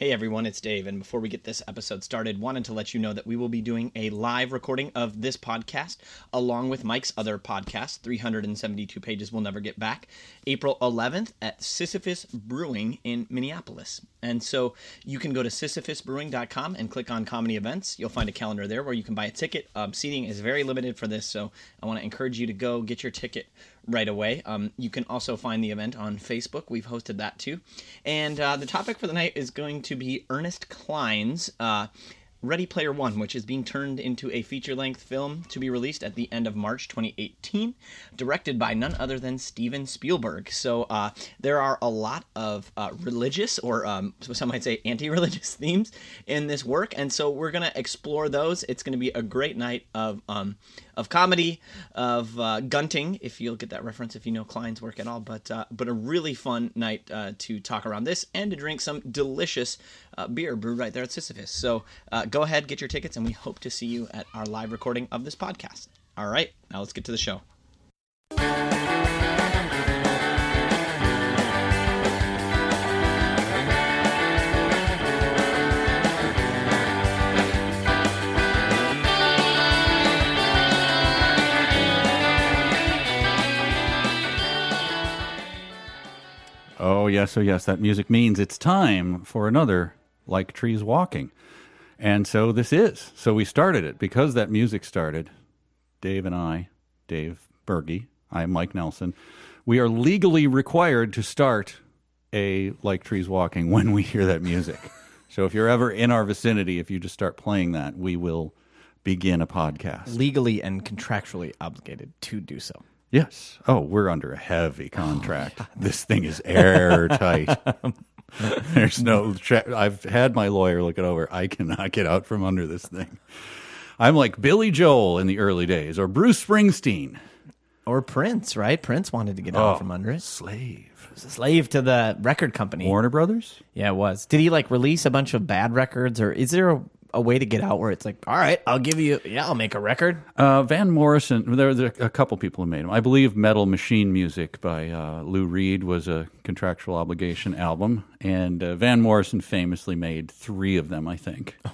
Hey everyone, it's Dave, and before we get this episode started, wanted to let you know that we will be doing a live recording of this podcast along with Mike's other podcast, 372 Pages We'll Never Get Back, April 11th at Sisyphus Brewing in Minneapolis. And so you can go to sisyphusbrewing.com and click on comedy events. You'll find a calendar there where you can buy a ticket. Um, seating is very limited for this, so I want to encourage you to go get your ticket right away. Um, you can also find the event on Facebook. We've hosted that too. And uh, the topic for the night is going to be Ernest Cline's uh, Ready Player One, which is being turned into a feature length film to be released at the end of March 2018, directed by none other than Steven Spielberg. So uh, there are a lot of uh, religious, or um, some might say anti religious themes in this work. And so we're going to explore those. It's going to be a great night of. Um, of comedy, of uh, gunting, if you'll get that reference if you know Cline's work at all. But uh, but a really fun night uh, to talk around this and to drink some delicious uh, beer brewed right there at Sisyphus. So uh, go ahead, get your tickets, and we hope to see you at our live recording of this podcast. All right, now let's get to the show. Yes, oh, yes. That music means it's time for another Like Trees Walking. And so this is. So we started it because that music started. Dave and I, Dave Berge, I am Mike Nelson. We are legally required to start a Like Trees Walking when we hear that music. so if you're ever in our vicinity, if you just start playing that, we will begin a podcast. Legally and contractually obligated to do so. Yes. Oh, we're under a heavy oh, contract. This thing is airtight. There's no. Tra- I've had my lawyer look it over. I cannot get out from under this thing. I'm like Billy Joel in the early days, or Bruce Springsteen. Or Prince, right? Prince wanted to get out Oh, from under it. Slave. He was a slave to the record company. Warner Brothers. Yeah, it was. Did he like release a bunch of bad records, or is there a, a way to get out where it's like, all right, I'll give you, yeah, I'll make a record. Uh, Van Morrison. There, there are a couple people who made them. I believe Metal Machine Music by uh, Lou Reed was a contractual obligation album, and uh, Van Morrison famously made three of them. I think.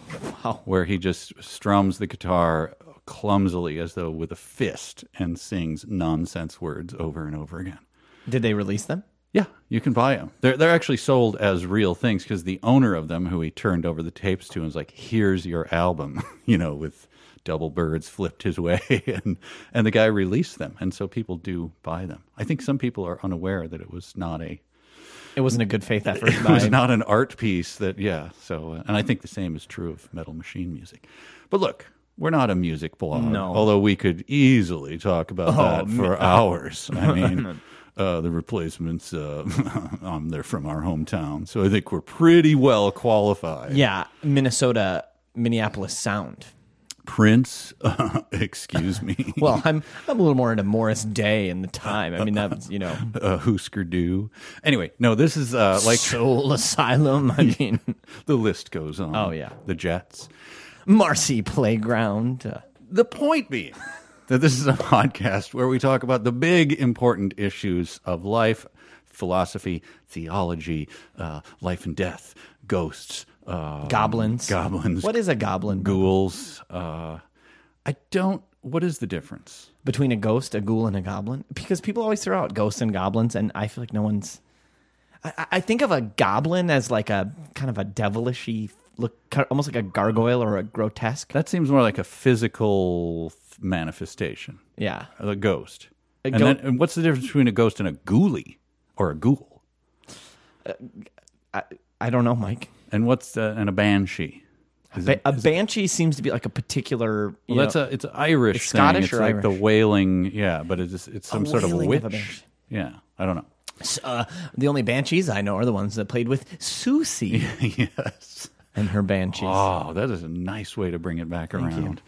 Wow. where he just strums the guitar clumsily as though with a fist and sings nonsense words over and over again. Did they release them? Yeah, you can buy them. They're they're actually sold as real things because the owner of them, who he turned over the tapes to, and was like, "Here's your album," you know, with double birds flipped his way, and and the guy released them, and so people do buy them. I think some people are unaware that it was not a It wasn't a good faith effort. it was not an art piece that yeah so uh, and i think the same is true of metal machine music but look we're not a music blog No. although we could easily talk about that me- for hours i mean uh, the replacements uh, um, they're from our hometown so i think we're pretty well qualified yeah, Minnesota, Minneapolis sound. prince excuse me Well, I'm I'm a little more into Morris Day and the time. I mean, that's you know, uh, Husker Du. Anyway, no, this is uh, like Soul Asylum. I mean, the list goes on. Oh, yeah. the Jets. Marcy Playground. Uh, The point being that this is a podcast where we talk about the big important issues of life, philosophy, theology, uh, life and death, ghosts, uh, goblins. goblins, What is a goblin? ghouls. Uh, I don't. What is the difference? between a ghost, a ghoul, and a goblin? Because people always throw out ghosts and goblins, and I feel like no one's. I, I- think of a goblin as like a kind of a devilishy look, almost like a gargoyle or a grotesque. That seems more like a physical manifestation, Yeah, a ghost. A and, go- then, and what's the difference between a ghost and a ghoulie or a ghoul? I, I don't know, Mike. And what's uh, and a banshee? Is it- a banshee seems to be like a particular. You Well, that's a it's Irish It's thing. Scottish it's or like the wailing, yeah, but it's it's some sort of a witch. of a yeah, I don't know. uh, the only banshees I know are the ones that played with Siouxsie yes. and her banshees. Oh, that is a nice way to bring it back around.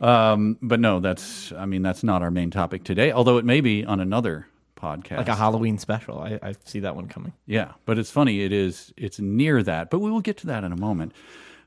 Um, but no, that's I mean that's not our main topic today. Although it may be on another podcast, Like a Halloween special. I, I see that one coming. Yeah, but it's funny. It is. It's near that, but we will get to that in a moment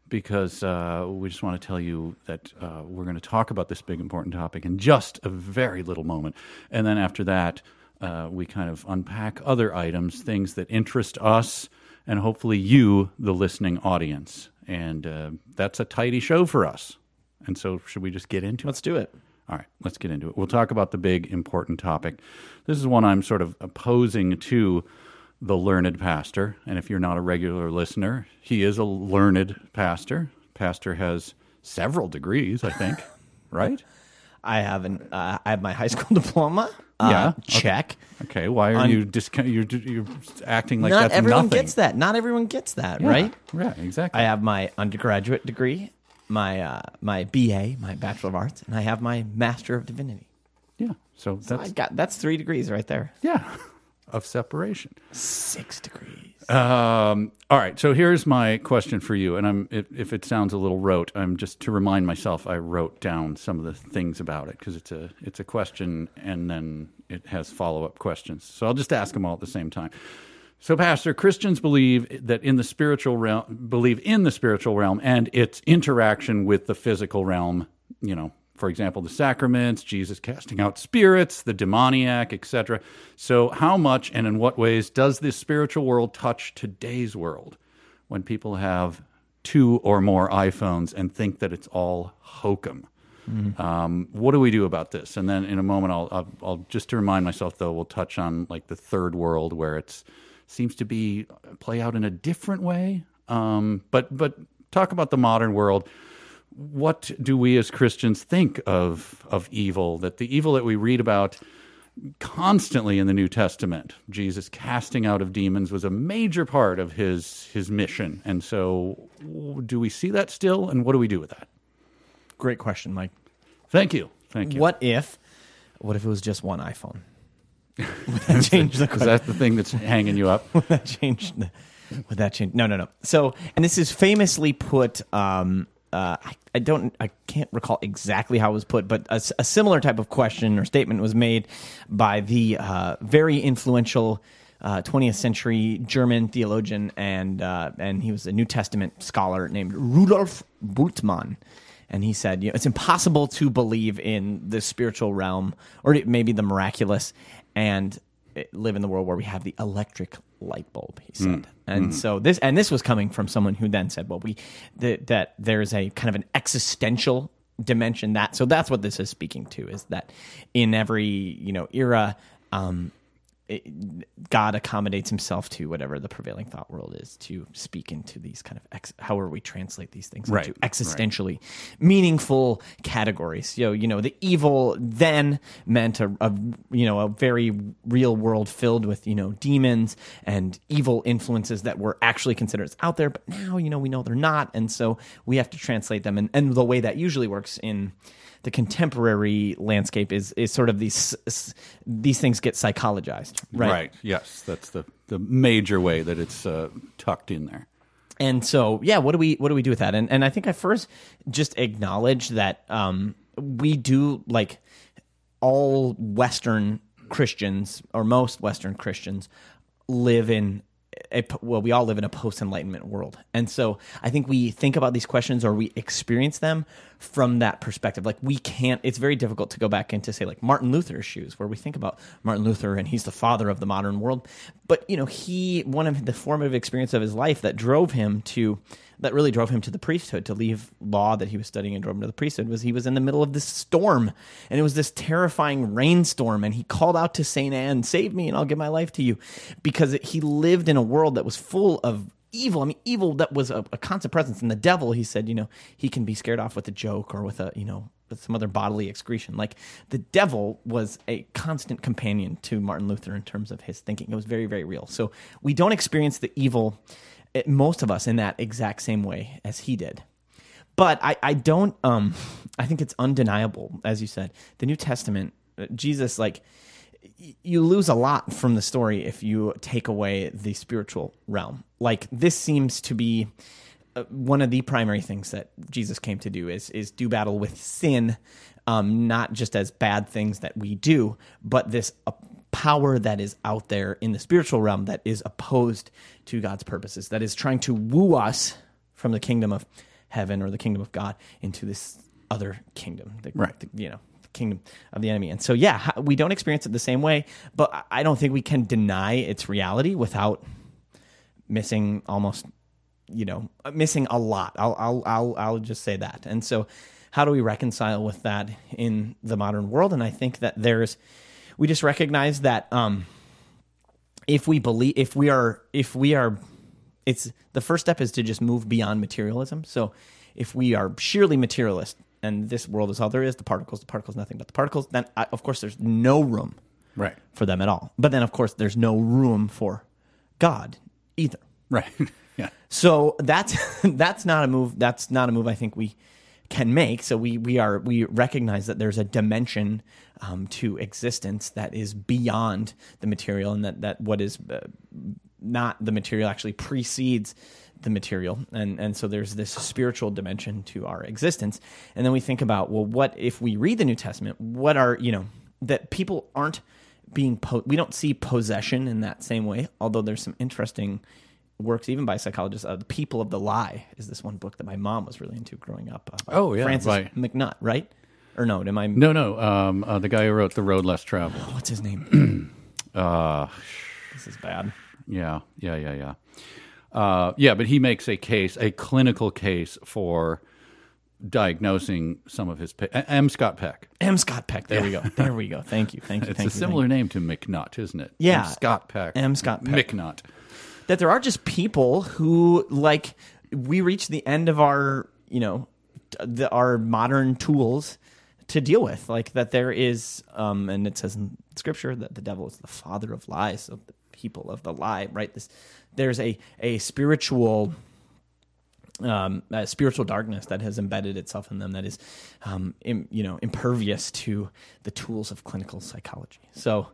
because uh, we just want to tell you that uh, we're going to talk about this big important topic in just a very little moment, and then after that, uh, we kind of unpack other items, things that interest us, and hopefully you, the listening audience. And uh, that's a tidy show for us. And so, should we just get into it? Let's do it. All right, let's get into it. We'll talk about the big important topic. This is one I'm sort of opposing to the learned pastor. And if you're not a regular listener, he is a learned pastor. Pastor has several degrees, I think, right? I have an uh, I have my high school diploma. Uh, Yeah. check. Okay, why are On- you discount? You're you're acting like Not that's everyone nothing. gets that. Not everyone gets that, Yeah, right? Yeah, exactly. I have my undergraduate degree, my uh, my BA, my Bachelor of Arts, and I have my Master of Divinity. yeah, so that's that's got that's three degrees right there. yeah of separation. Six degrees. Um, all right, so here's my question for you, and I'm if, if it sounds a little rote, I'm just to remind myself I wrote down some of the things about it because it's a it's a question and then it has follow up questions. So I'll just ask them all at the same time. So, Pastor, Christians believe that in the spiritual realm, believe in the spiritual realm and its interaction with the physical realm. You know, for example, the sacraments, Jesus casting out spirits, the demoniac, etc. So, how much and in what ways does this spiritual world touch today's world when people have two or more iPhones and think that it's all hokum? Um, what do we do about this? And then in a moment, I'll, I'll, I'll just to remind myself, though, we'll touch on like the third world where it's seems to be play out in a different way. Um, but but talk about the modern world. What do we as Christians think of of evil? That the evil that we read about constantly in the New Testament, Jesus casting out of demons was a major part of his his mission. And so, do we see that still? And what do we do with that? Great question, Mike. Thank you. Thank you. What if, what if it was just one iPhone? Would that change the Is that the thing that's hanging you up? Would that change? The, would that change? No, no, no. So, and this is famously put. Um, uh, I, I don't, I can't recall exactly how it was put, but a similar type of question or statement was made by the uh, very influential uh, 20th century German theologian, and uh, and he was a New Testament scholar named Rudolf Bultmann. And he said, you know, it's impossible to believe in the spiritual realm or maybe the miraculous and live in the world where we have the electric light bulb. He said, and so this and this was coming from someone who then said, well, we that that there's a kind of an existential dimension that so that's what this is speaking to is that in every you know era um it, God accommodates himself to whatever the prevailing thought world is to speak into these kind of ex, however we translate these things Right, into existentially meaningful categories. You know, you know, the evil then meant a, a you know a very real world filled with you know demons and evil influences that were actually considered as out there, but now you know we know they're not, and so we have to translate them. And, and the way that usually works in the contemporary landscape is is sort of these these things get psychologized, right? Yes, that's the the major way that it's uh, tucked in there. And so, yeah, what do we what do we do with that? And and I think I first just acknowledge that um, we do like all Western Christians or most Western Christians live in a well, we all live in a post Enlightenment world, and so I think we think about these questions or we experience them from that perspective. Like we can't. It's very difficult to go back into say like Martin Luther's shoes, where we think about Martin Luther and he's the father of the modern world. But you know, he one of the formative experience of his life that drove him to that really drove him to the priesthood to leave law that he was studying and drove him to the priesthood was he was in the middle of this storm and it was this terrifying rainstorm and he called out to Saint Anne, "Save me and I'll give my life to you," because he lived in a world that was full of evil. I mean, evil that was a, a constant presence. And the devil, he said, you know, he can be scared off with a joke or with a, you know, with some other bodily excretion. Like the devil was a constant companion to Martin Luther in terms of his thinking. It was very, very real. So we don't experience the evil, eh, most of us, in that exact same way as he did. But I, I don't, um, I think it's undeniable, as you said, the New Testament, uh, Jesus, like, you lose a lot from the story if you take away the spiritual realm. Like this seems to be uh, one of the primary things that Jesus came to do is is do battle with sin, um, not just as bad things that we do, but this uh, power that is out there in the spiritual realm that is opposed to God's purposes, that is trying to woo us from the kingdom of heaven or the kingdom of God into this other kingdom, the, Right. the- you know, the kingdom of the enemy. And so, yeah, we don't experience it the same way, but I don't think we can deny its reality without missing almost you know missing a lot. I'll, I'll i'll i'll just say that. And so how do we reconcile with that in the modern world? And i think that there's we just recognize that um if we believe if we are if we are it's the first step is to just move beyond materialism. So if we are sheerly materialist and this world is all there is the particles the particles nothing but the particles then I, of course there's no room Right. for them at all. But then of course there's no room for god either Right. yeah. so that's that's not a move. That's not a move I think we can make. So we we are we recognize that there's a dimension um, to existence that is beyond the material, and that that what is uh, not the material actually precedes the material, and and so there's this spiritual dimension to our existence. And then we think about well, what if we read the New Testament? What are you know that people aren't being po- we don't see possession in that same way although there's some interesting works even by psychologists uh, the people of the lie is this one book that my mom was really into growing up uh, Oh, yeah, francis by- MacNutt right or no am i No, no. Um, uh, the guy who wrote The Road Less Traveled. what's his name Uh, this is bad yeah, yeah, yeah, yeah. Uh, yeah, but he makes a case, a clinical case for diagnosing some of his. M. Scott Peck. m scott peck there we go there we go thank you thank you It's thank a you, similar name to MacNutt, isn't it? Yeah. M. Scott Peck. M. Scott Peck. MacNutt. that there are just people who like we reach the end of our you know the, our modern tools to deal with like that there is um and it says in scripture that the devil is the father of lies so the people of the lie right this there's a a spiritual um, spiritual darkness that has embedded itself in them that is, um, im, you know, impervious to the tools of clinical psychology. So,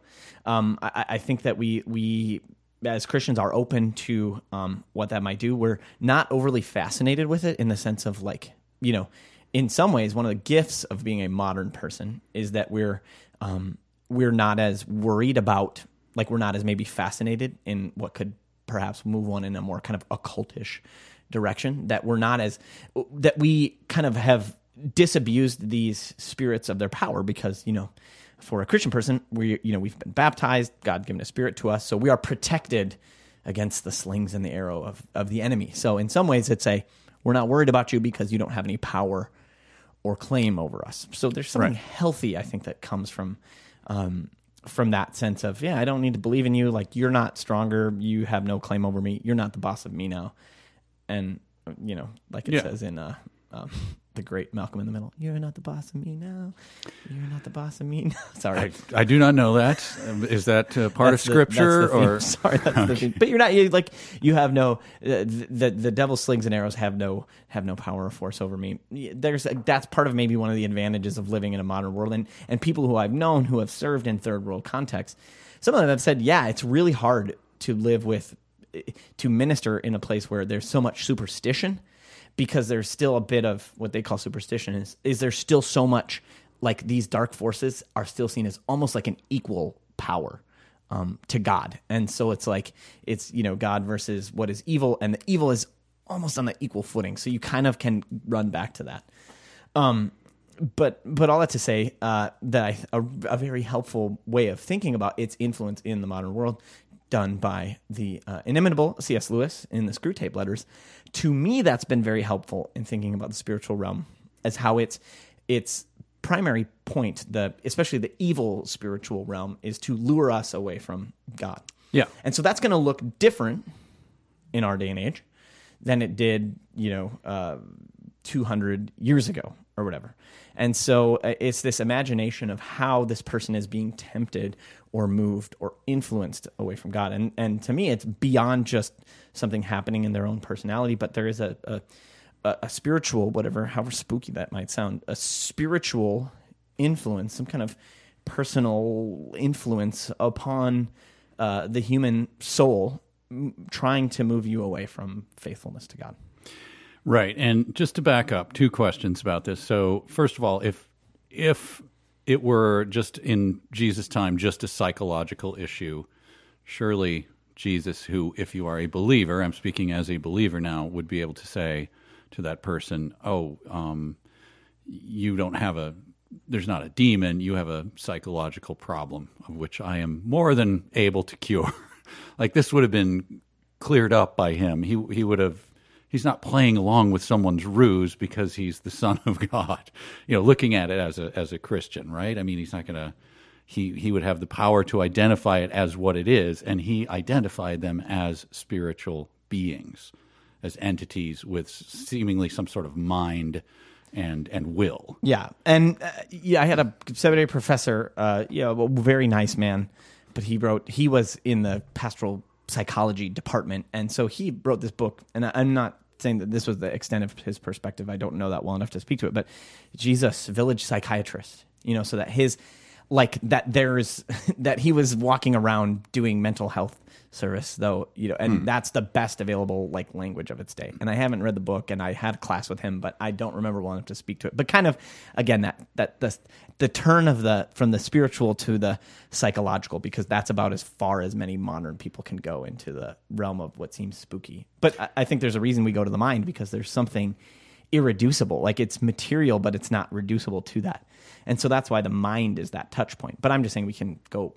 um, I, I think that we we as Christians are open to um, what that might do. We're not overly fascinated with it in the sense of like, you know, in some ways, one of the gifts of being a modern person is that we're um, we're not as worried about like we're not as maybe fascinated in what could perhaps move one in a more kind of occultish direction that we're not as that we kind of have disabused these spirits of their power because you know for a christian person we you know we've been baptized god given a spirit to us so we are protected against the slings and the arrow of of the enemy. So in some ways it's a we're not worried about you because you don't have any power or claim over us. So there's something Right. healthy i think that comes from um from that sense of yeah i don't need to believe in you. Like you're not stronger. You have no claim over me. You're not the boss of me now and you know, like it Yeah. says in uh, um, the great Malcolm in the Middle, "You're not the boss of me now. You're not the boss of me now." Sorry, I, I do not know that. Um, that uh, part That's of scripture the or sorry, that's the theme. But you're not you, like you have no uh, the the devil's slings and arrows have no have no power or force over me. There's that's part of maybe one of the advantages of living in a modern world and and people who I've known who have served in third world contexts. Some of them have said, yeah, it's really hard to live with to minister in a place where there's so much superstition because there's still a bit of what they call superstition is is there still so much like these dark forces are still seen as almost like an equal power um, to God, and so it's like it's you know God versus what is evil, and the evil is almost on the equal footing. So you kind of can run back to that. Um, but but all that to say uh, that I, a, a very helpful way of thinking about its influence in the modern world, done by the uh, inimitable C.S. Lewis in the Screwtape Letters. To me, that's been very helpful in thinking about the spiritual realm as how its its primary point, the especially the evil spiritual realm, is to lure us away from God. Yeah. And so that's going to look different in our day and age than it did, you know, uh, 200 years ago or whatever. And so uh, it's this imagination of how this person is being tempted or moved or influenced away from God. And and to me, it's beyond just something happening in their own personality, but there is a a, a spiritual, whatever, however spooky that might sound, a spiritual influence, some kind of personal influence upon uh, the human soul, trying to move you away from faithfulness to God. Right. And just to back up, two questions about this. So, first of all, if if it were just in Jesus' time just a psychological issue, surely Jesus, who, if you are a believer, I'm speaking as a believer now, would be able to say to that person, "Oh, um, you don't have a there's not a demon, you have a psychological problem of which I am more than able to cure." like this would have been cleared up by him. He he would have he's not playing along with someone's ruse because he's the son of God. You know, looking at it as a as a Christian, right? I mean, he's not going to he he would have the power to identify it as what it is and he identified them as spiritual beings, as entities with seemingly some sort of mind and and will. Yeah, and uh, yeah, I had a seminary professor, uh, you know, a very nice man, but he wrote he was in the pastoral psychology department, and so he wrote this book. And I'm not saying that this was the extent of his perspective. I don't know that well enough to speak to it, but Jesus, village psychiatrist, you know, so that his like that there's that he was walking around doing mental health service though you know and mm. that's the best available like language of its day. And i haven't read the book and i had a class with him but i don't remember well enough to speak to it. But kind of again that that the the turn of the from the spiritual to the psychological because that's about as far as many modern people can go into the realm of what seems spooky. But i, I think there's a reason we go to the mind because there's something irreducible. Like it's material but it's not reducible to that. And so that's why the mind is that touch point. But i'm just saying we can go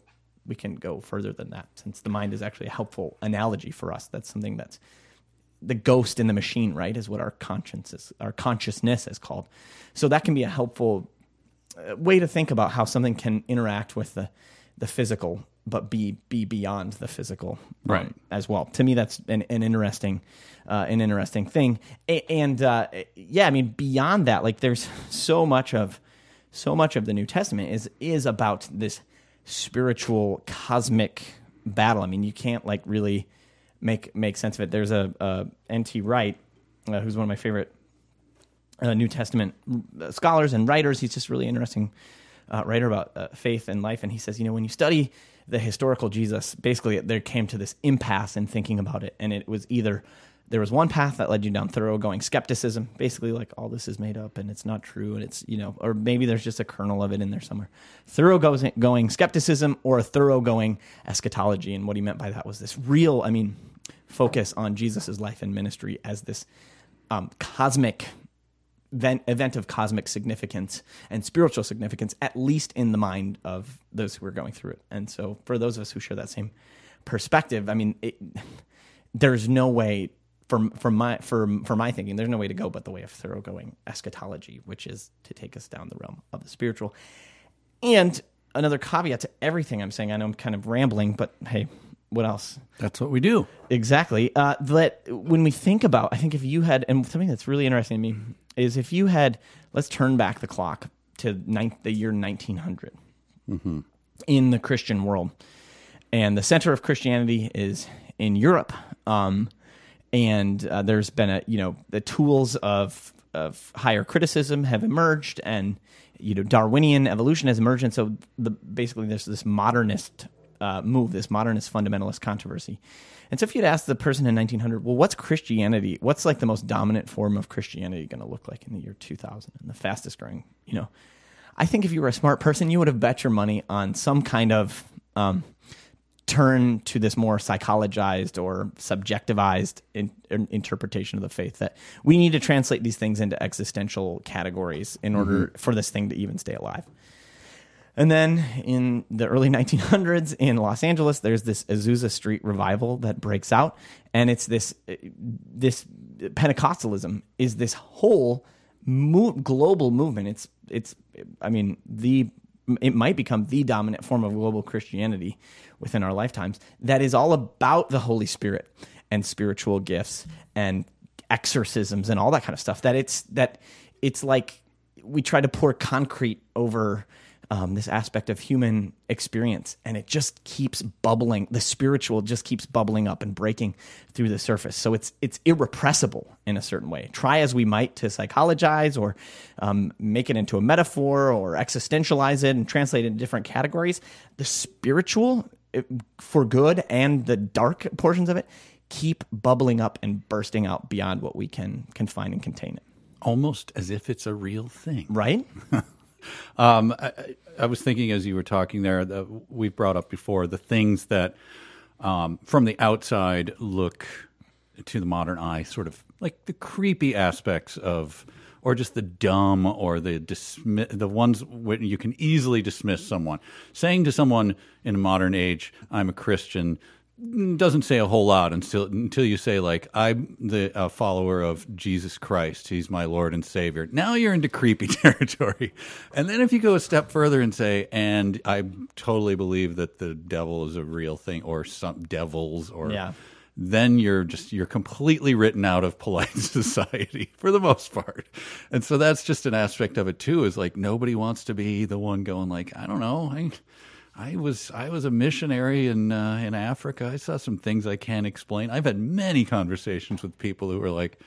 we can go further than that since the mind is actually a helpful analogy for us. That's something that's the ghost in the machine, right? Is what our conscience is, our consciousness is called. So that can be a helpful uh, way to think about how something can interact with the the physical, but be be beyond the physical, um, right? As well. To me, that's an, an interesting uh, an interesting thing. And uh, yeah, I mean, beyond that, like there's so much of so much of the New Testament is is about this spiritual cosmic battle. I mean, you can't like really make make sense of it. There's a, a N.T. Wright, uh, who's one of my favorite uh, New Testament uh, scholars and writers. He's just really interesting uh, writer about uh, faith and life. And he says, you know, when you study the historical Jesus, basically there came to this impasse in thinking about it, and it was either there was one path that led you down thoroughgoing skepticism, basically like all this is made up and it's not true and it's, you know, or maybe there's just a kernel of it in there somewhere. Thoroughgoing going skepticism or a thoroughgoing eschatology. And what he meant by that was this real, I mean, focus on Jesus' life and ministry as this um, cosmic event, event of cosmic significance and spiritual significance, at least in the mind of those who are going through it. And so for those of us who share that same perspective, I mean, it, there's no way for for my for for my thinking, there's no way to go but the way of thoroughgoing eschatology, which is to take us down the realm of the spiritual. And another caveat to everything I'm saying, I know I'm kind of rambling, but hey, what else? That's what we do. Exactly. Uh, that when we think about, I think if you had, and something that's really interesting to me is if you had, let's turn back the clock to the year 1900 mm-hmm. in the Christian world, and the center of Christianity is in Europe. Um, and uh, there's been a you know the tools of of higher criticism have emerged and you know Darwinian evolution has emerged. And so the basically there's this modernist uh, move this modernist fundamentalist controversy. And so if you'd ask the person in 1900 well what's Christianity? What's like the most dominant form of Christianity going to look like in the year 2000 and the fastest growing you know? I think if you were a smart person you would have bet your money on some kind of um, turn to this more psychologized or subjectivized in, in interpretation of the faith that we need to translate these things into existential categories in order mm-hmm. for this thing to even stay alive. And then in the early 1900s in Los Angeles, there's this Azusa Street revival that breaks out, and it's this this Pentecostalism is this whole mo- global movement. It's it's I mean the it might become the dominant form of global Christianity within our lifetimes that is all about the Holy Spirit and spiritual gifts and exorcisms and all that kind of stuff. That it's that it's like we try to pour concrete over um, this aspect of human experience, and it just keeps bubbling. The spiritual just keeps bubbling up and breaking through the surface. So it's it's irrepressible in a certain way. Try as we might to psychologize or um, make it into a metaphor or existentialize it and translate it into different categories, the spiritual for good and the dark portions of it keep bubbling up and bursting out beyond what we can confine and contain it. Almost as if it's a real thing, right? um, I, I, was thinking as you were talking there that we've brought up before the things that um, from the outside look to the modern eye sort of like the creepy aspects of or just the dumb or the dismiss, the ones where you can easily dismiss someone. Saying to someone in a modern age, "I'm a Christian," doesn't say a whole lot until until you say like I'm the uh, follower of Jesus Christ. He's my Lord and Savior. Now you're into creepy territory. And then if you go a step further and say, and I totally believe that the devil is a real thing, or some devils, or Yeah. then you're just you're completely written out of polite society for the most part. And so that's just an aspect of it too. Is like nobody wants to be the one going like I don't know. I, I was I was a missionary in uh, in Africa. I saw some things I can't explain. I've had many conversations with people who were like,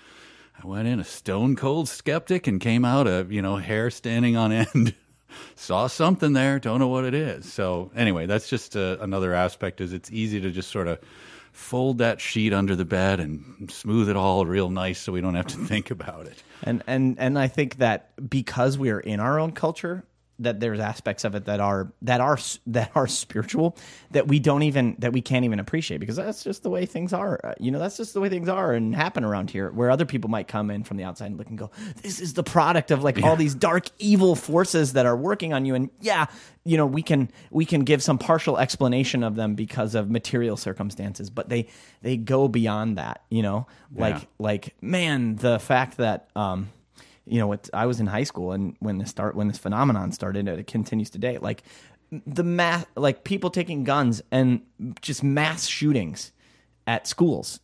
I went in a stone cold skeptic and came out a you know hair standing on end. saw something there, don't know what it is. So anyway, that's just uh, another aspect. Is it's easy to just sort of fold that sheet under the bed and smooth it all real nice so we don't have to think about it. and and and I think that because we are in our own culture, that there's aspects of it that are that are that are spiritual that we don't even that we can't even appreciate because that's just the way things are. Uh, You know, that's just the way things are and happen around here. Where other people might come in from the outside and look and go, "This is the product of like all these dark evil forces that are working on you." And yeah, you know, we can we can give some partial explanation of them because of material circumstances, but they they go beyond that. You know, like Yeah. like man, the fact that um, you know, I was in high school and when this start when this phenomenon started, it continues today. Like the mass, like people taking guns and just mass shootings at schools.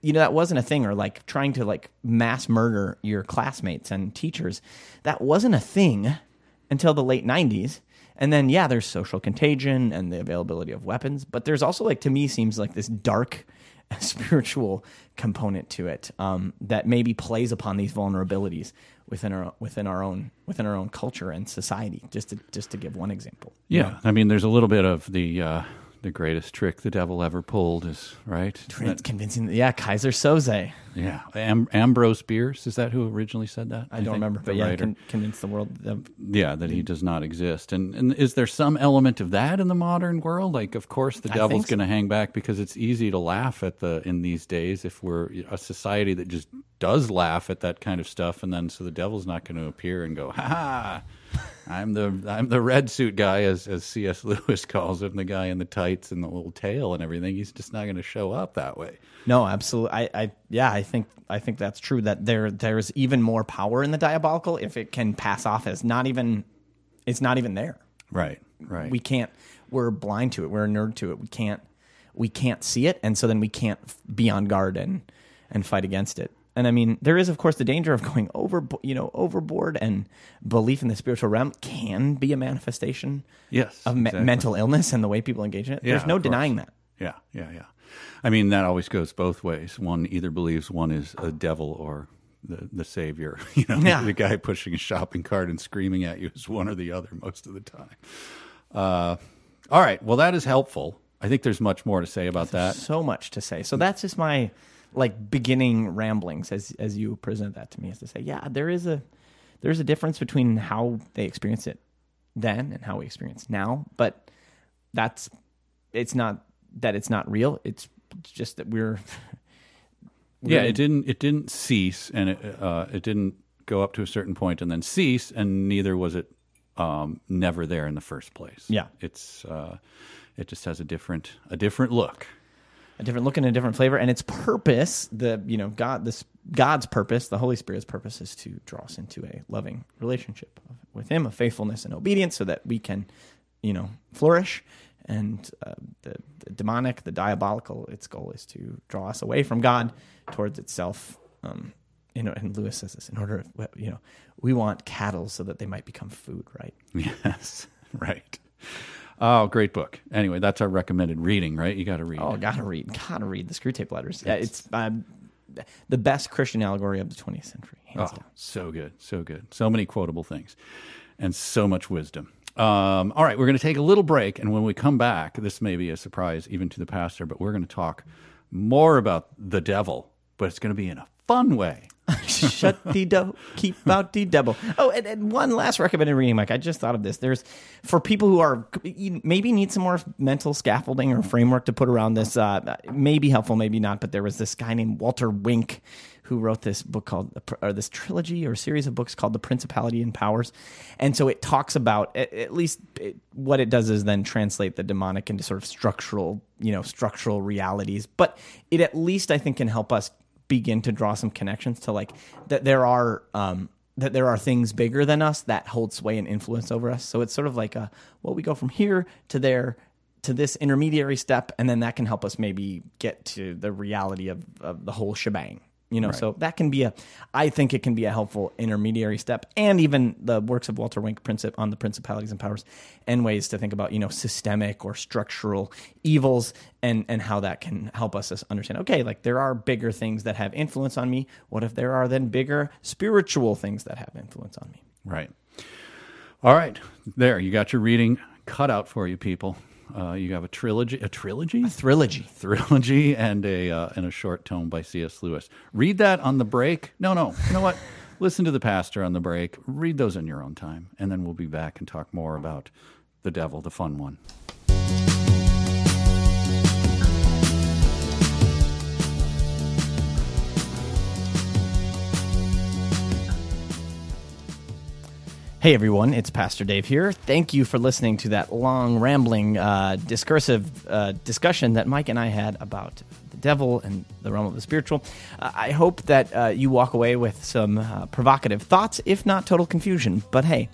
You know, that wasn't a thing, or like trying to like mass murder your classmates and teachers. That wasn't a thing until the late '90s. And then, yeah, there's social contagion and the availability of weapons, but there's also like to me seems like this dark spiritual component to it um, that maybe plays upon these vulnerabilities within our within our own within our own culture and society. Just to just to give one example. Yeah, I mean, there's a little bit of the uh, the greatest trick the devil ever pulled is right. It's convincing. Yeah, Keyser Soze. Yeah, Am- Ambrose Bierce is that who originally said that? I don't remember, the but yeah, con- convince the world. That, yeah, that he does not exist. And and is there some element of that in the modern world? Like, of course, the devil's so. going to hang back because it's easy to laugh at the in these days if we're a society that just does laugh at that kind of stuff, and then so the devil's not going to appear and go, ha ha. I'm the I'm the red suit guy, as as C.S. Lewis calls him, the guy in the tights and the little tail and everything. He's just not going to show up that way. no, absolutely. I, I yeah, I think I think that's true. That there there's even more power in the diabolical if it can pass off as not even it's not even there. Right, right. we can't we're blind to it we're a nerd to it we can't we can't see it and so then we can't f- be on guard and and fight against it and i mean there is of course the danger of going over you know overboard and belief in the spiritual realm can be a manifestation yes, of me- exactly. mental illness and the way people engage in it Yeah, there's no denying that Yeah, yeah, yeah. I mean, that always goes both ways. One either believes one is a devil or the the savior. You know, Yeah. the guy pushing a shopping cart and screaming at you is one or the other most of the time. Uh, all right. Well, that is helpful. I think there's much more to say about that. so much to say so that's just my like beginning ramblings as as you present that to me is to say yeah there is a there's a difference between how they experience it then and how we experience now but that's it's not that it's not real it's just that we're Yeah, we're- it didn't. It didn't cease, and it uh, it didn't go up to a certain point and then cease, and neither was it um, never there in the first place. Yeah. it's uh, it just has a different a different look. A different look and a different flavor and its purpose the you know god this god's purpose the holy spirit's purpose is to draw us into a loving relationship with him of faithfulness and obedience so that we can you know flourish and uh, the, the demonic the diabolical its goal is to draw us away from god towards itself um, you know, and Lewis says this in order, of, you know, we want cattle so that they might become food, right? Yes, right. Oh, great book. Anyway, that's our recommended reading, right? You got to read. Oh, gotta read, gotta read the Screwtape Letters. Yeah, it's um, the best Christian allegory of the 20th century, hands Oh, down. so good, so good. So many quotable things and so much wisdom. Um, all right, we're going to take a little break. And when we come back, this may be a surprise even to the pastor, but we're going to talk more about the devil, but it's going to be in a fun way. Shut the do, keep out the devil. Oh, and, and one last recommended reading, Mike. I just thought of this. There's for people who are maybe need some more mental scaffolding or framework to put around this. Uh, may be helpful, maybe not. But there was this guy named Walter Wink who wrote this book called or this trilogy or series of books called The Principality and Powers, and so it talks about at, at least it, what it does is then translate the demonic into sort of structural, you know, structural realities. But it at least I think can help us begin to draw some connections to like that there are um, that there are things bigger than us that hold sway and influence over us. So it's sort of like a well, we go from here to there to this intermediary step, and then that can help us maybe get to the reality of, of the whole shebang. You know, right. so that can be a, I think it can be a helpful intermediary step, and even the works of Walter Wink Princip on the principalities and powers, and ways to think about you know systemic or structural evils, and and how that can help us understand. Okay, like there are bigger things that have influence on me. What if there are then bigger spiritual things that have influence on me? Right. All right, there you got your reading cut out for you, people. Uh, you have a trilogy, a trilogy, a trilogy, trilogy, and a uh, and a short tome by C.S. Lewis. Read that on the break. No, no, you know what? Listen to the pastor on the break. Read those in your own time, and then we'll be back and talk more about the devil, the fun one. Hey everyone, it's Pastor Dave here. Thank you for listening to that long, rambling, uh, discursive uh, discussion that Mike and I had about devil and the realm of the spiritual. Uh, I hope that uh, you walk away with some uh, provocative thoughts, if not total confusion. But hey,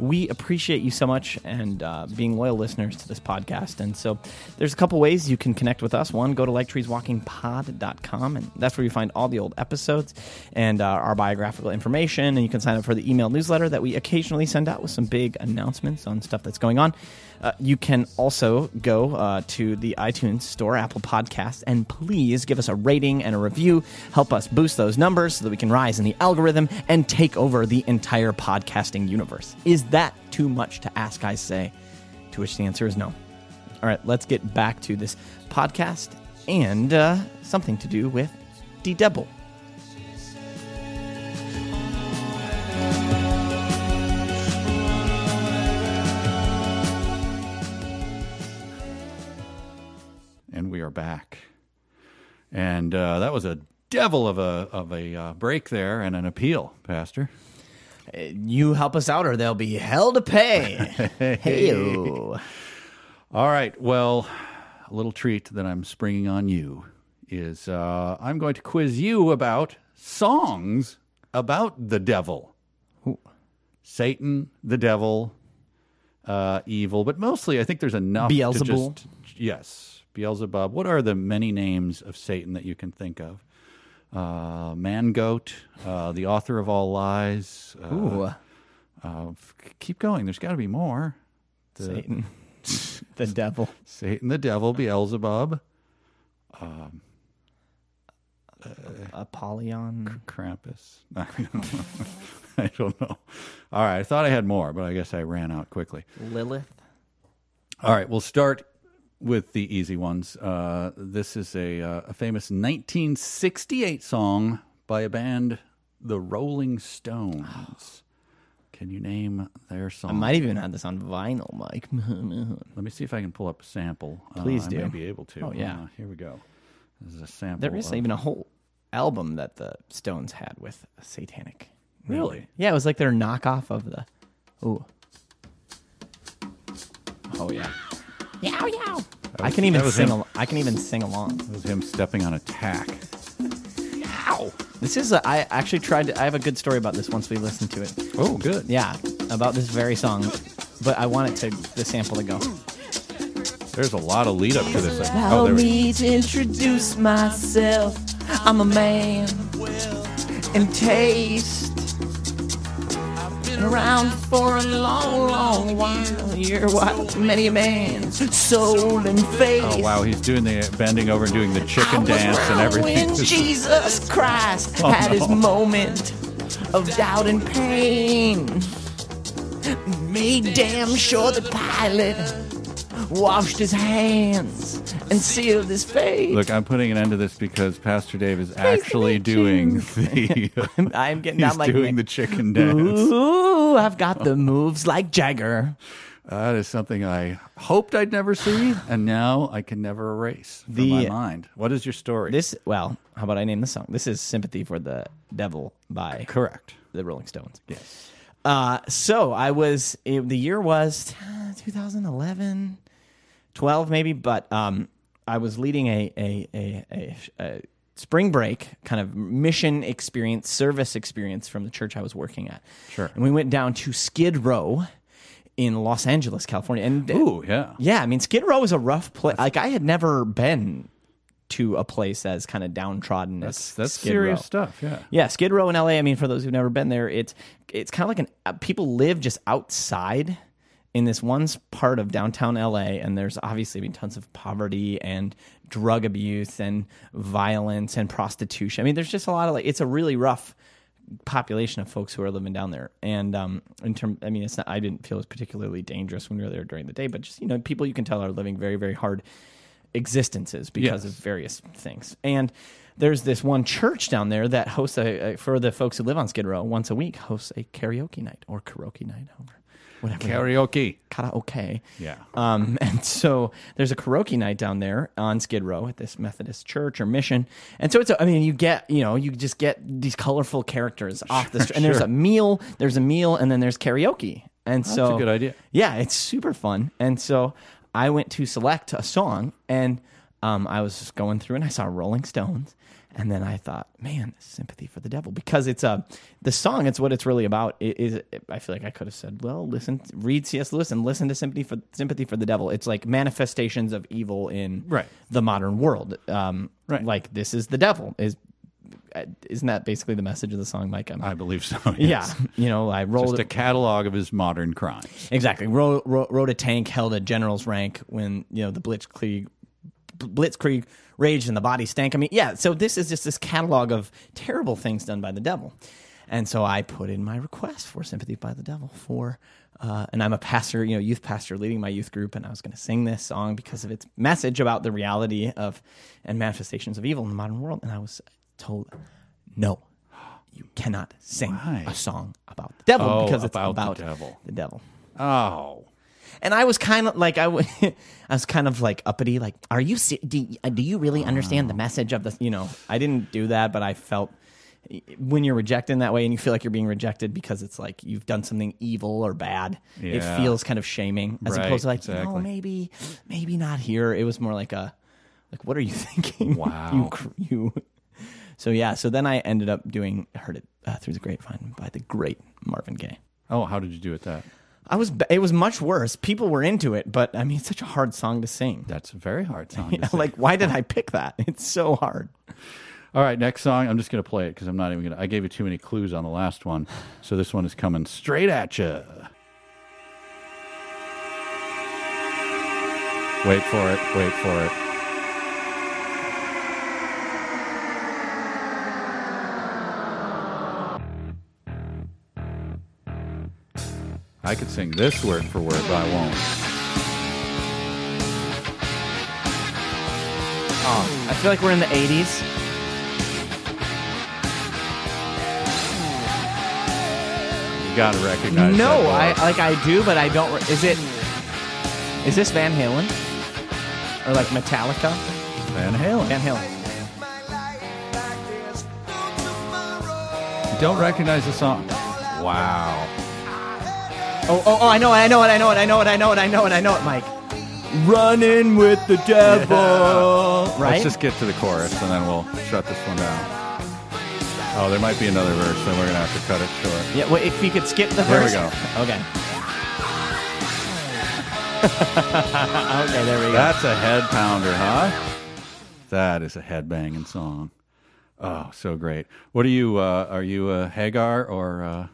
we appreciate you so much and uh, being loyal listeners to this podcast. And so there's a couple ways you can connect with us. One, go to liketreeswalkingpod.com, and that's where you find all the old episodes and uh, our biographical information. And you can sign up for the email newsletter that we occasionally send out with some big announcements on stuff that's going on. Uh, you can also go uh, to the iTunes Store, Apple Podcasts, and please give us a rating and a review. Help us boost those numbers so that we can rise in the algorithm and take over the entire podcasting universe. Is that too much to ask, I say? To which the answer is no. All right, let's get back to this podcast and uh, something to do with the devil. We are back. And uh, that was a devil of a of a uh, break there and an appeal, Pastor. You help us out, or there'll be hell to pay. hey All right. Well, a little treat that I'm springing on you is uh, I'm going to quiz you about songs about the devil, Ooh. Satan, the devil, uh, evil, but mostly I think there's enough. Beelzebub. Just, yes, Beelzebub. What are the many names of Satan that you can think of? uh, Man Goat, uh, the author of all lies. Uh, Ooh. Uh, keep going. There's got to be more. The, Satan, the devil. Satan, the devil, Beelzebub. Um, uh, Apollyon. Krampus. I don't, know. I don't know. All right. I thought I had more, but I guess I ran out quickly. Lilith. All right. We'll start with the easy ones. Uh, this is a, uh, a famous 1968 song by a band, the Rolling Stones. Can you name their song? I might even have this on vinyl, Mike. Let me see if I can pull up a sample. Uh, Please do. I may be able to. Oh yeah. Uh, here we go. This is a sample. There is of... even a whole album that the Stones had with satanic. Really? Yeah, it was like their knockoff of the. Ooh. Oh yeah. Yow yow. Was, I can even sing. Al- I can even sing along. It was him stepping on a tack. Ow! This is. A, I actually tried. To, I have a good story about this. Once we listened to it. Oh, good. Yeah, about this very song, but I want it to the sample to go. There's a lot of lead up to this. Oh, Allow oh, me to introduce myself. I'm a man in taste I've been around for a long, long while. You're many a man's soul and faith. Oh wow, he's doing the bending over and doing the chicken dance and everything. When Jesus Christ oh, had no. his moment of doubt and pain, made damn sure the Pilate washed his hands and sealed his fate. Look, I'm putting an end to this because Pastor Dave is actually doing the. I'm getting down like doing the chicken dance. Ooh, I've got the moves like Jagger. That is something I hoped I'd never see, and now I can never erase from The- my mind. What is your story? This well, how about I name the song? This is "Sympathy for the Devil" by Correct. the Rolling Stones. Yes. Uh, so I was it, the year was uh, 2011, 12 maybe, but um, I was leading a a, a, a a spring break kind of mission experience, service experience from the church I was working at. Sure. And we went down to Skid Row in Los Angeles, California. And Ooh, yeah. yeah, I mean Skid Row is a rough place. Like I had never been to a place as kind of downtrodden That's as that's Skid serious Row. stuff. Yeah. Yeah, Skid Row in LA. I mean, for those who've never been there, it's it's kind of like an uh, people live just outside in this one part of downtown LA, and there's obviously been tons of poverty and drug abuse and violence and prostitution. I mean, there's just a lot of like it's a really rough population of folks who are living down there. And um, in term, I mean, it's not. I didn't feel it was particularly dangerous when we were there during the day, but just you know, people you can tell are living very, very hard existences because Yes. of various things. And there's this one church down there that hosts a, a for the folks who live on Skid Row once a week hosts a karaoke night or karaoke night over whatever Karaoke. karaoke. Yeah. Um, and so there's a karaoke night down there on Skid Row at this Methodist church or mission. And so it's, a, I mean, you get, you know, you just get these colorful characters off the street. And there's a meal, there's a meal, and then there's karaoke. And so a good idea. Yeah, it's super fun. And so I went to select a song, and um, I was just going through, and I saw Rolling Stones. And then I thought, man, sympathy for the devil, because it's a the song. It's what it's really about. It is I feel like I could have said, well, listen, read C.S. Lewis and listen to sympathy for sympathy for the devil. It's like manifestations of evil in Right. the modern world. Um, Right. Like this is the devil. Is uh, isn't that basically the message of the song, Mike? I'm, I believe so. yeah, you know, I rolled Just a catalog of his modern crimes. Exactly. Rode, rode, rode a tank, held a general's rank when you know the Blitzkrieg, Blitzkrieg raged and the body stank. I mean, yeah. So this is just this catalog of terrible things done by the devil, and so I put in my request for sympathy by the devil for. Uh, and I'm a pastor, you know, youth pastor leading my youth group, and I was going to sing this song because of its message about the reality of and manifestations of evil in the modern world. And I was told, no, you cannot sing Why? a song about the devil Oh, because it's about the devil. The devil. Oh. And I was kind of like I, w- I was kind of like uppity, like, are you se- do, you- do you really understand the message of the you know? I didn't do that, but I felt when you're rejected in that way, and you feel like you're being rejected because it's like you've done something evil or bad. It feels kind of shaming, as Right, opposed to like, no, exactly. maybe, maybe not here. It was more like a, like, what are you thinking? Wow. you, cr- you. So yeah, so then I ended up doing heard it uh, through the grapevine by the great Marvin Gaye. Oh, how did you do with that? I was. It was much worse. People were into it, but I mean, it's such a hard song to sing. That's a very hard song. like, why did I pick that? It's so hard. All right, next song. I'm just going to play it because I'm not even going to. I gave you too many clues on the last one. So this one is coming straight at you. Wait for it. Wait for it. I could sing this word for word, but I won't. Oh, I feel like we're in the '80s. You got to recognize. No, that I like I do, but I don't. re- Is it? Is this Van Halen? Or like Metallica? Van Halen. Van Halen. You don't recognize the song. Wow. Oh, oh, oh! I know it! I know it! I know it! I know it! I know it! I know it! I know it, Mike. Running with the devil, right? Let's just get to the chorus and then we'll shut this one down. Oh, there might be another verse, then we're gonna have to cut it short. yeah. Well, if you could skip the verse. There we verse. go. Okay. okay, there we go. That's a head pounder, huh? That is a head banging song. Oh, so great. What are you? Uh, are you a Hagar or uh,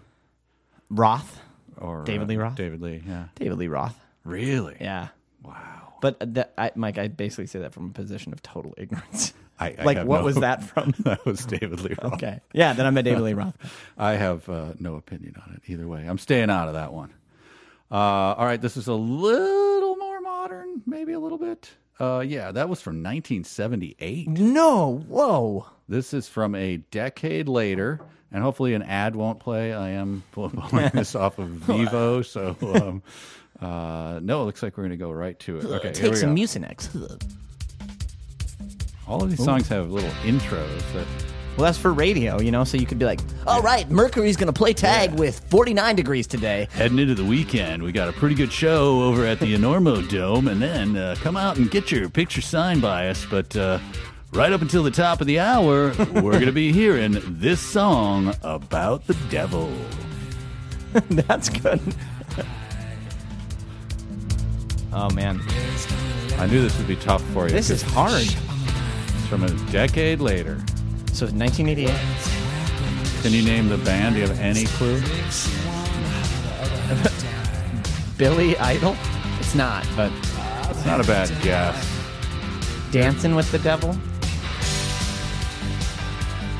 Roth. Or David uh, Lee Roth? David Lee, yeah. David Lee Roth. Really? Yeah. Wow. But that, I, Mike, I basically say that from a position of total ignorance. I, I like, have what no- was that from? that was David Lee Roth. okay. Yeah, then I'm a David Lee Roth. I have uh, no opinion on it either way. I'm staying out of that one. Uh, all right, this is a little more modern, maybe a little bit. Uh, yeah, that was from 1978. No, whoa. This is from a decade later. And hopefully an ad won't play. I am pulling this off of Vevo, so um, uh, no, it looks like we're going to go right to it. Okay, here Take some go. Mucinex. All of these songs have little intros that Well, that's for radio, you know, so you could be like, all right, Mercury's going to play tag with 49 degrees today. Heading into the weekend, we got a pretty good show over at the Enormo Dome, and then uh, come out and get your picture signed by us. But uh, right up until the top of the hour, we're going to be hearing this song about the devil. that's good. oh, man. I knew this would be tough for you. This is 'cause hard. It's from a decade later. So 1988. Can you name the band? Do you have any clue? Billy Idol? It's not, but It's not a bad guess. Dancing with the Devil?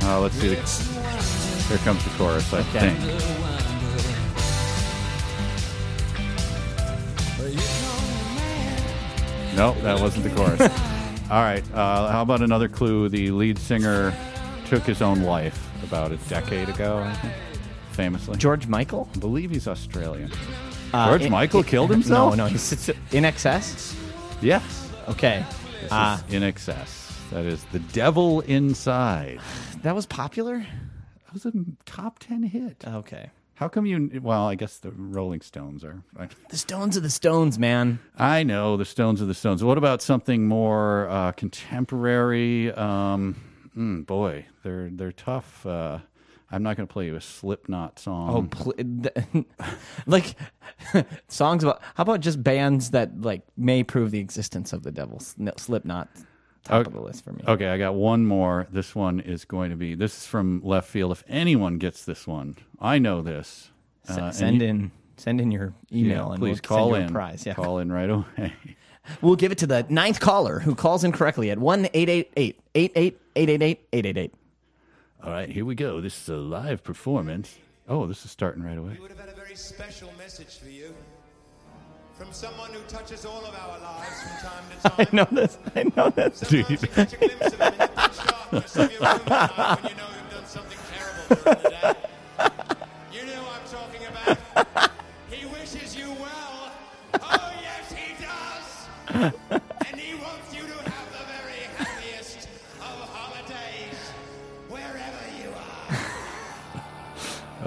Uh, let's see. The, here comes the chorus, I Okay. think. Nope, that wasn't the chorus. All right. Uh, how about another clue? The lead singer took his own life about a decade ago, I think, famously. George Michael? I believe he's Australian. Uh, George in- Michael killed himself? No, no, he sits INXS. Yes. Okay. This Uh, is INXS. That is the devil inside. That was popular? That was a top ten hit. Okay. How come you? Well, I guess the Rolling Stones are. The Stones are the Stones, man. I know the Stones are the Stones. What about something more uh, contemporary? Um, mm, boy, they're they're tough. Uh, I'm not going to play you a Slipknot song. Oh, pl- th- like songs about. How about just bands that like may prove the existence of the devil? No, Slipknot, top okay. of the list for me. Okay, I got one more. This one is going to be this is from left field. If anyone gets this one, I know this. S- uh, send in you, send in your email yeah, and please we'll call in prize. Yeah. Call in right away. we'll give it to the ninth caller who calls in correctly at 1 888 888 All right, here we go. This is a live performance. Oh, this is starting right away. We would have had a very special message for you from someone who touches all of our lives from time to I time. know this. I know this. Sometimes you catch a glimpse of him in the pitch darkness of your room at night when you know you've done something terrible during the day. You know what I'm talking about. He wishes you well. Oh, yes, he does. And he wants you to have the very happiest of holidays wherever you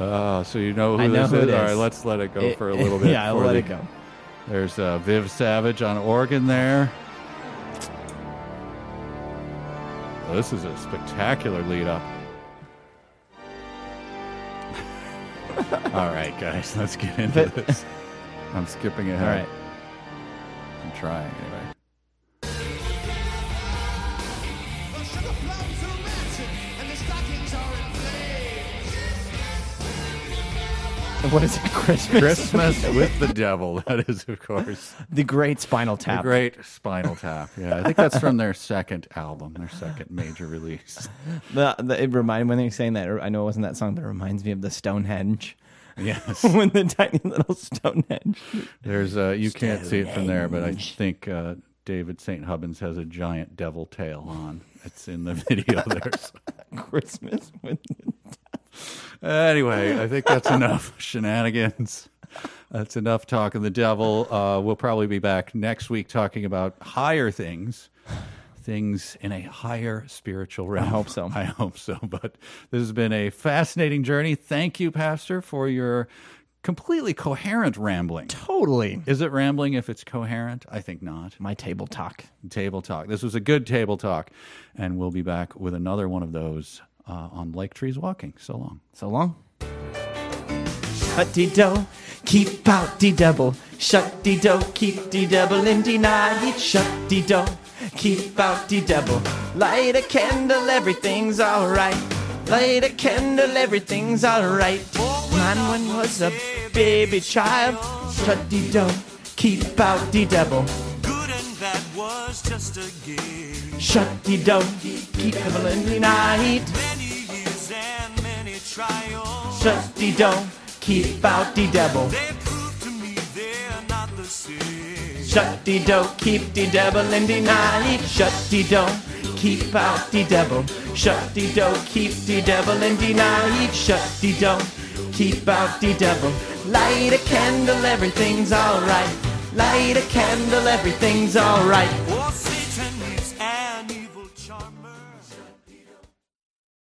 are. Uh, so you know who I know this who is? it All is. right, let's let it go It- for a little bit. Yeah, I'll let the- it go. There's uh, Viv Savage on organ there. Oh, this is a spectacular lead up. All right, guys, let's get into this. I'm skipping ahead. right. I'm trying anyway. What is it? Christmas. Christmas with the Devil. That is, of course, The Great Spinal the Tap. great Spinal Tap. Yeah, I think that's from their second album, their second major release. The, the, it remind when they're saying that. I know it wasn't that song, but it reminds me of the Stonehenge. Yes. when the tiny little Stonehenge. There's uh you can't see it from there, but I think uh, David St. Hubbins has a giant devil tail on. It's in the video there. Christmas with Anyway, I think that's enough shenanigans. That's enough talking the devil. Uh, we'll probably be back next week talking about higher things, things in a higher spiritual realm. I hope so. I hope so. But this has been a fascinating journey. Thank you, Pastor, for your completely coherent rambling. totally Is it rambling if it's coherent? I think not. my table talk. Table talk. This was a good table talk, and we'll be back with another one of those uh, on Lake Trees Walking. So long. So long. Shut de do, keep out de devil. Shut de do, keep de devil in de night. Shut de do, keep out de devil. Light a candle, everything's alright. Light a candle, everything's alright. Mine one was a baby child. Shut de do, keep out de devil. Good and bad was just a game. Shut de do, keep devil in de night. Many years and many trials. Shut do, keep out de devil. They proved to me they're not the same. Shut the keep the devil in the night. Shut the door, keep out the devil. Shut the door, keep the devil in the night. Shut the door, keep out the devil. Light a candle, everything's alright. Light a candle, everything's alright.